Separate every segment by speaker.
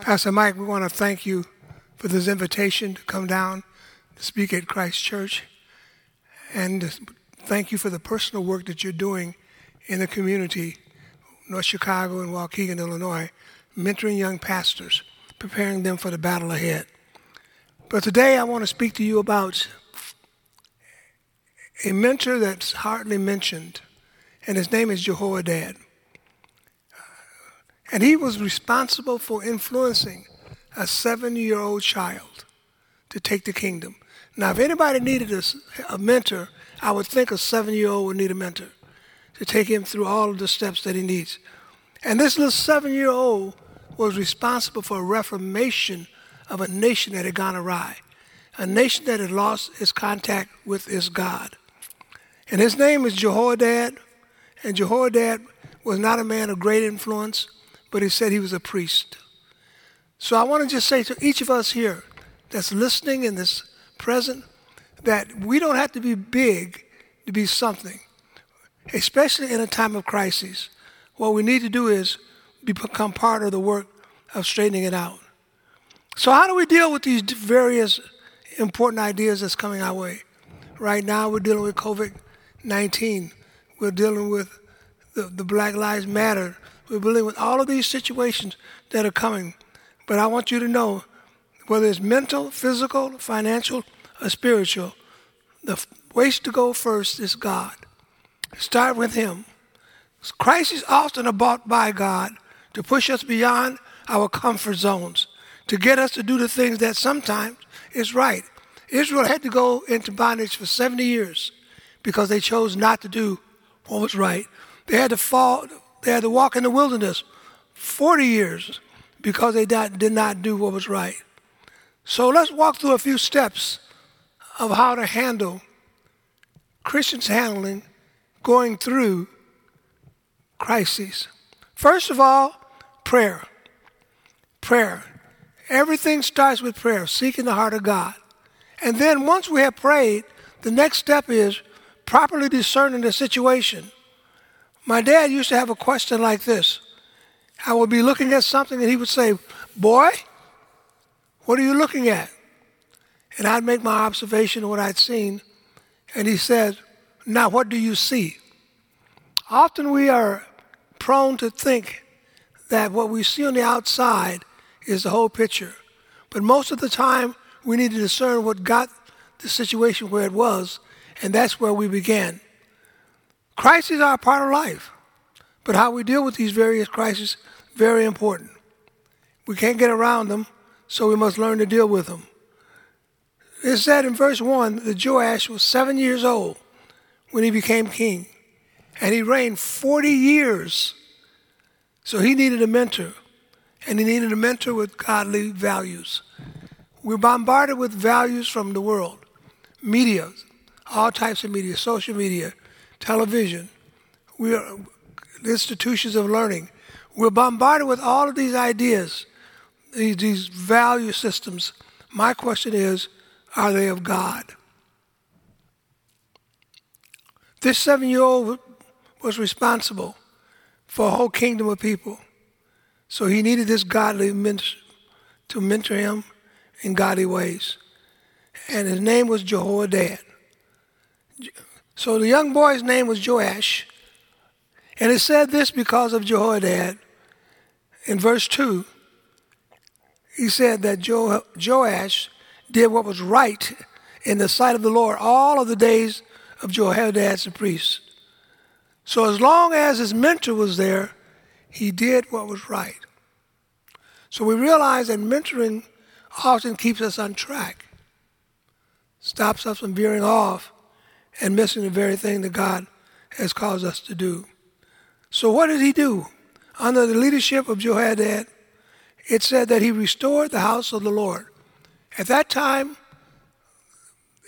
Speaker 1: Pastor Mike, we want to thank you for this invitation to come down to speak at Christ Church. And thank you for the personal work that you're doing in the community, North Chicago and Waukegan, Illinois, mentoring young pastors, preparing them for the battle ahead. But today I want to speak to you about a mentor that's hardly mentioned, and his name is Jehoiada. And he was responsible for influencing a seven year old child to take the kingdom. Now, if anybody needed a, a mentor, I would think a seven year old would need a mentor to take him through all of the steps that he needs. And this little seven year old was responsible for a reformation of a nation that had gone awry, a nation that had lost its contact with its God. And his name is Jehoiada, and Jehoiada was not a man of great influence but he said he was a priest. So I want to just say to each of us here that's listening in this present that we don't have to be big to be something, especially in a time of crisis. What we need to do is become part of the work of straightening it out. So, how do we deal with these various important ideas that's coming our way? Right now, we're dealing with COVID 19. We're dealing with the, the Black Lives Matter we're dealing with all of these situations that are coming. But I want you to know whether it's mental, physical, financial, or spiritual, the ways to go first is God. Start with Him. Crises often are brought by God to push us beyond our comfort zones, to get us to do the things that sometimes is right. Israel had to go into bondage for 70 years because they chose not to do what was right. They had to fall, they had to walk in the wilderness 40 years because they did not do what was right. So let's walk through a few steps of how to handle Christians handling going through crises. First of all, prayer. Prayer. Everything starts with prayer, seeking the heart of God. And then once we have prayed, the next step is properly discerning the situation. My dad used to have a question like this. I would be looking at something and he would say, Boy, what are you looking at? And I'd make my observation of what I'd seen. And he said, Now what do you see? Often we are prone to think that what we see on the outside is the whole picture. But most of the time, we need to discern what got the situation where it was, and that's where we began. Crises are a part of life, but how we deal with these various crises very important. We can't get around them, so we must learn to deal with them. It said in verse 1 that Joash was seven years old when he became king, and he reigned 40 years. So he needed a mentor, and he needed a mentor with godly values. We're bombarded with values from the world, media, all types of media, social media, television, we are institutions of learning. We're bombarded with all of these ideas, these, these value systems. My question is, are they of God? This seven year old was responsible for a whole kingdom of people. So he needed this godly mentor to mentor him in godly ways. And his name was Jehoiada. So the young boy's name was Joash. And it said this because of Jehoiada. In verse 2, he said that jo- Joash did what was right in the sight of the Lord all of the days of Jehoiada as a priest. So as long as his mentor was there, he did what was right. So we realize that mentoring often keeps us on track, stops us from veering off and missing the very thing that God has caused us to do. So, what did he do? Under the leadership of Jehoiada, it said that he restored the house of the Lord. At that time,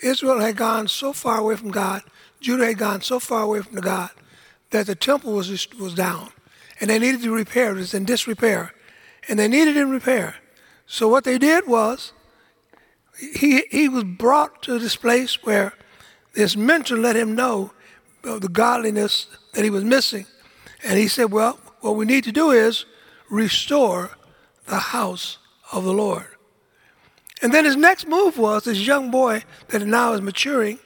Speaker 1: Israel had gone so far away from God, Judah had gone so far away from God, that the temple was, was down. And they needed to repair it. was in disrepair. And they needed it in repair. So what they did was, he, he was brought to this place where this mentor let him know the godliness that he was missing. And he said, Well, what we need to do is restore the house of the Lord. And then his next move was this young boy that now is maturing.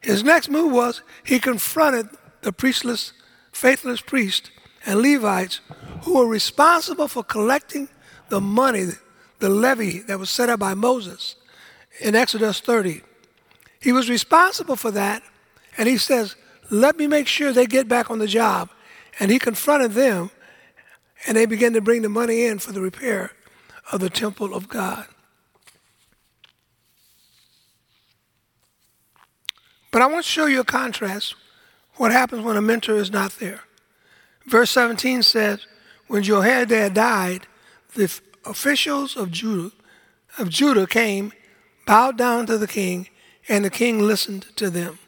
Speaker 1: His next move was he confronted the priestless, faithless priest and Levites who were responsible for collecting the money, the levy that was set up by Moses in Exodus 30. He was responsible for that, and he says, Let me make sure they get back on the job. And he confronted them, and they began to bring the money in for the repair of the temple of God. But I want to show you a contrast what happens when a mentor is not there. Verse 17 says, When Jehoiada died, the officials of Judah, of Judah came, bowed down to the king, and the king listened to them.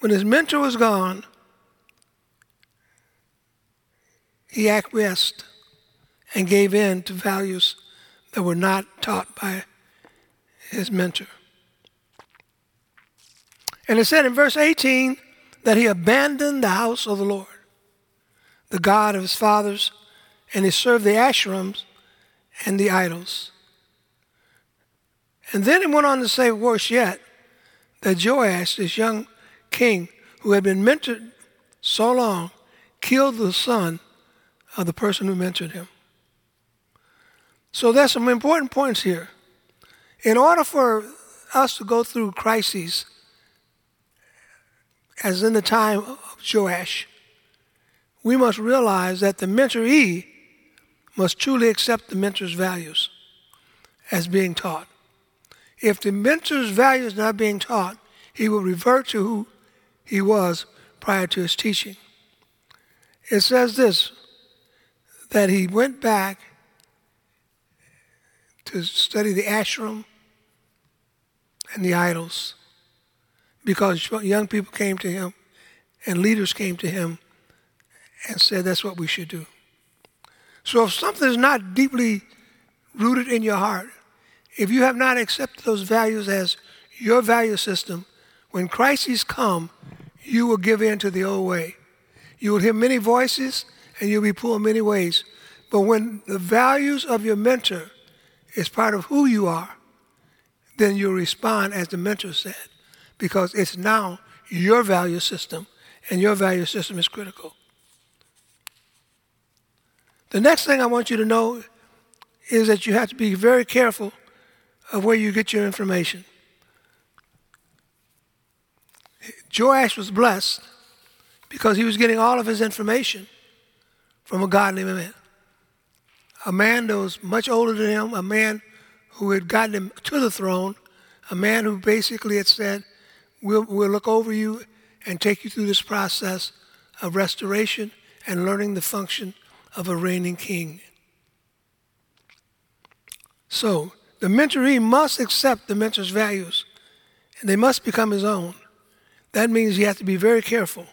Speaker 1: When his mentor was gone, he acquiesced and gave in to values that were not taught by his mentor. And it said in verse 18 that he abandoned the house of the Lord, the God of his fathers, and he served the Asherams and the idols. And then he went on to say, worse yet, that Joash, this young king who had been mentored so long, killed the son of the person who mentored him. So there's some important points here. In order for us to go through crises, as in the time of Joash, we must realize that the mentoree must truly accept the mentor's values as being taught. If the mentor's value is not being taught, he will revert to who he was prior to his teaching. It says this that he went back to study the ashram and the idols because young people came to him and leaders came to him and said that's what we should do. So if something is not deeply rooted in your heart, if you have not accepted those values as your value system, when crises come, you will give in to the old way. You will hear many voices and you'll be pulled many ways. But when the values of your mentor is part of who you are, then you'll respond as the mentor said because it's now your value system, and your value system is critical. The next thing I want you to know is that you have to be very careful of where you get your information. Joash was blessed because he was getting all of his information from a godly man. A man that was much older than him, a man who had gotten him to the throne, a man who basically had said, We'll, we'll look over you and take you through this process of restoration and learning the function of a reigning king. So, the mentoree must accept the mentor's values and they must become his own. That means he has to be very careful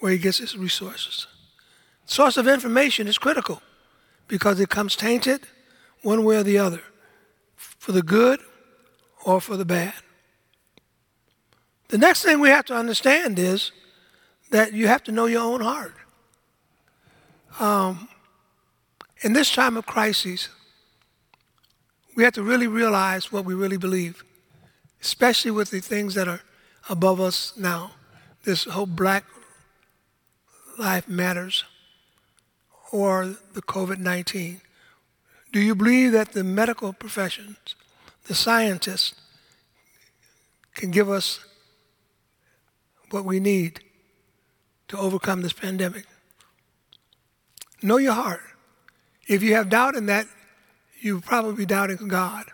Speaker 1: where he gets his resources. Source of information is critical because it comes tainted one way or the other, for the good or for the bad. The next thing we have to understand is that you have to know your own heart. Um, in this time of crisis, we have to really realize what we really believe, especially with the things that are above us now. This whole Black Life Matters or the COVID 19. Do you believe that the medical professions, the scientists, can give us what we need to overcome this pandemic. Know your heart. If you have doubt in that, you probably be doubting God.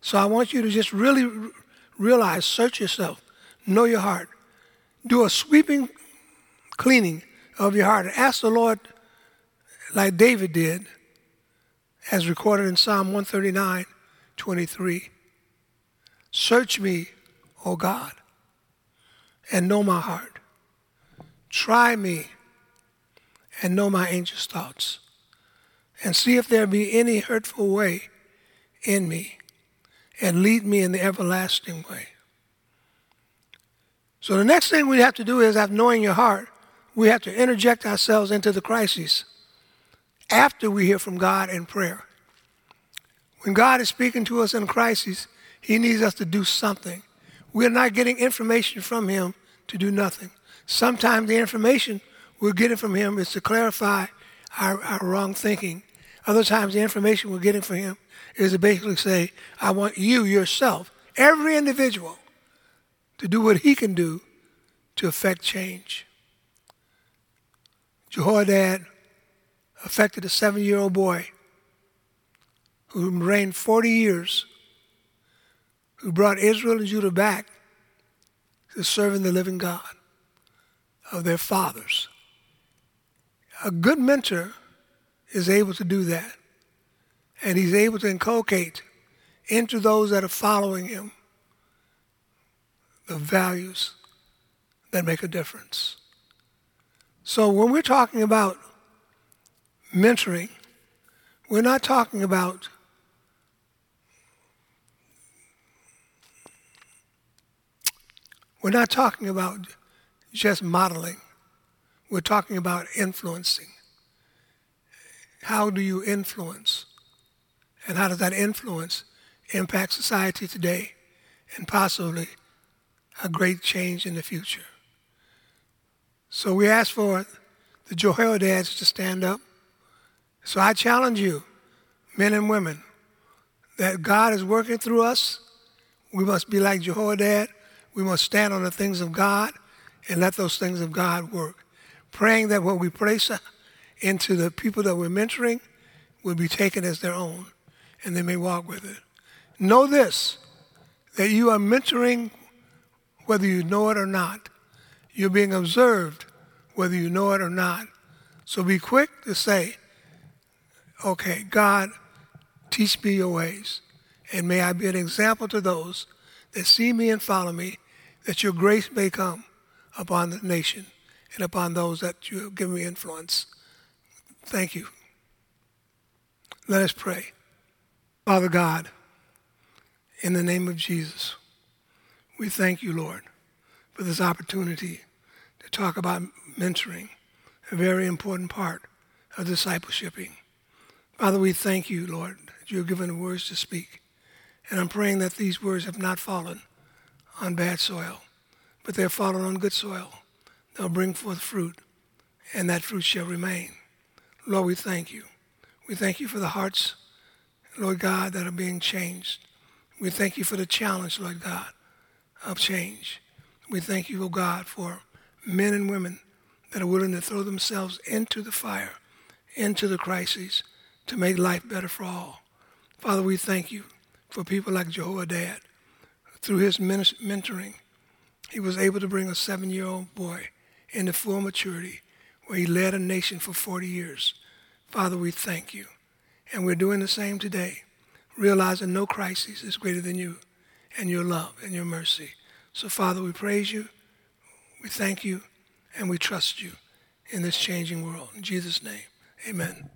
Speaker 1: So I want you to just really realize, search yourself, know your heart. Do a sweeping cleaning of your heart and ask the Lord, like David did, as recorded in Psalm 139 23. Search me, O God, and know my heart. Try me and know my anxious thoughts. And see if there be any hurtful way in me, and lead me in the everlasting way. So the next thing we have to do is, after knowing your heart, we have to interject ourselves into the crisis after we hear from God in prayer. When God is speaking to us in crisis, He needs us to do something. We're not getting information from Him to do nothing. Sometimes the information we're getting from Him is to clarify our, our wrong thinking. Other times the information we're getting from Him is to basically say, I want you yourself, every individual, to do what He can do to affect change. Jehoiada affected a seven year old boy who reigned 40 years, who brought Israel and Judah back to serving the living God of their fathers. A good mentor is able to do that, and he's able to inculcate into those that are following him the values that make a difference. So when we're talking about mentoring, we're not talking about we're not talking about just modeling. We're talking about influencing. How do you influence? And how does that influence impact society today and possibly a great change in the future? So we ask for the Jehoiadas to stand up. So I challenge you, men and women, that God is working through us. We must be like Jehoiada. We must stand on the things of God and let those things of God work. Praying that what we place into the people that we're mentoring will be taken as their own and they may walk with it. Know this that you are mentoring whether you know it or not. You're being observed whether you know it or not. So be quick to say, okay, God, teach me your ways. And may I be an example to those that see me and follow me, that your grace may come upon the nation and upon those that you have given me influence. Thank you. Let us pray. Father God, in the name of Jesus, we thank you, Lord, for this opportunity to talk about mentoring, a very important part of discipleshiping. Father, we thank you, Lord, that you have given words to speak. And I'm praying that these words have not fallen on bad soil, but they've fallen on good soil. They'll bring forth fruit, and that fruit shall remain. Lord, we thank you. We thank you for the hearts, Lord God, that are being changed. We thank you for the challenge, Lord God, of change. We thank you, O oh God, for men and women that are willing to throw themselves into the fire, into the crises, to make life better for all. Father, we thank you for people like Jehoiada. Through his mentoring, he was able to bring a seven year old boy into full maturity where he led a nation for 40 years. Father, we thank you. And we're doing the same today, realizing no crisis is greater than you and your love and your mercy. So, Father, we praise you, we thank you, and we trust you in this changing world. In Jesus' name, amen.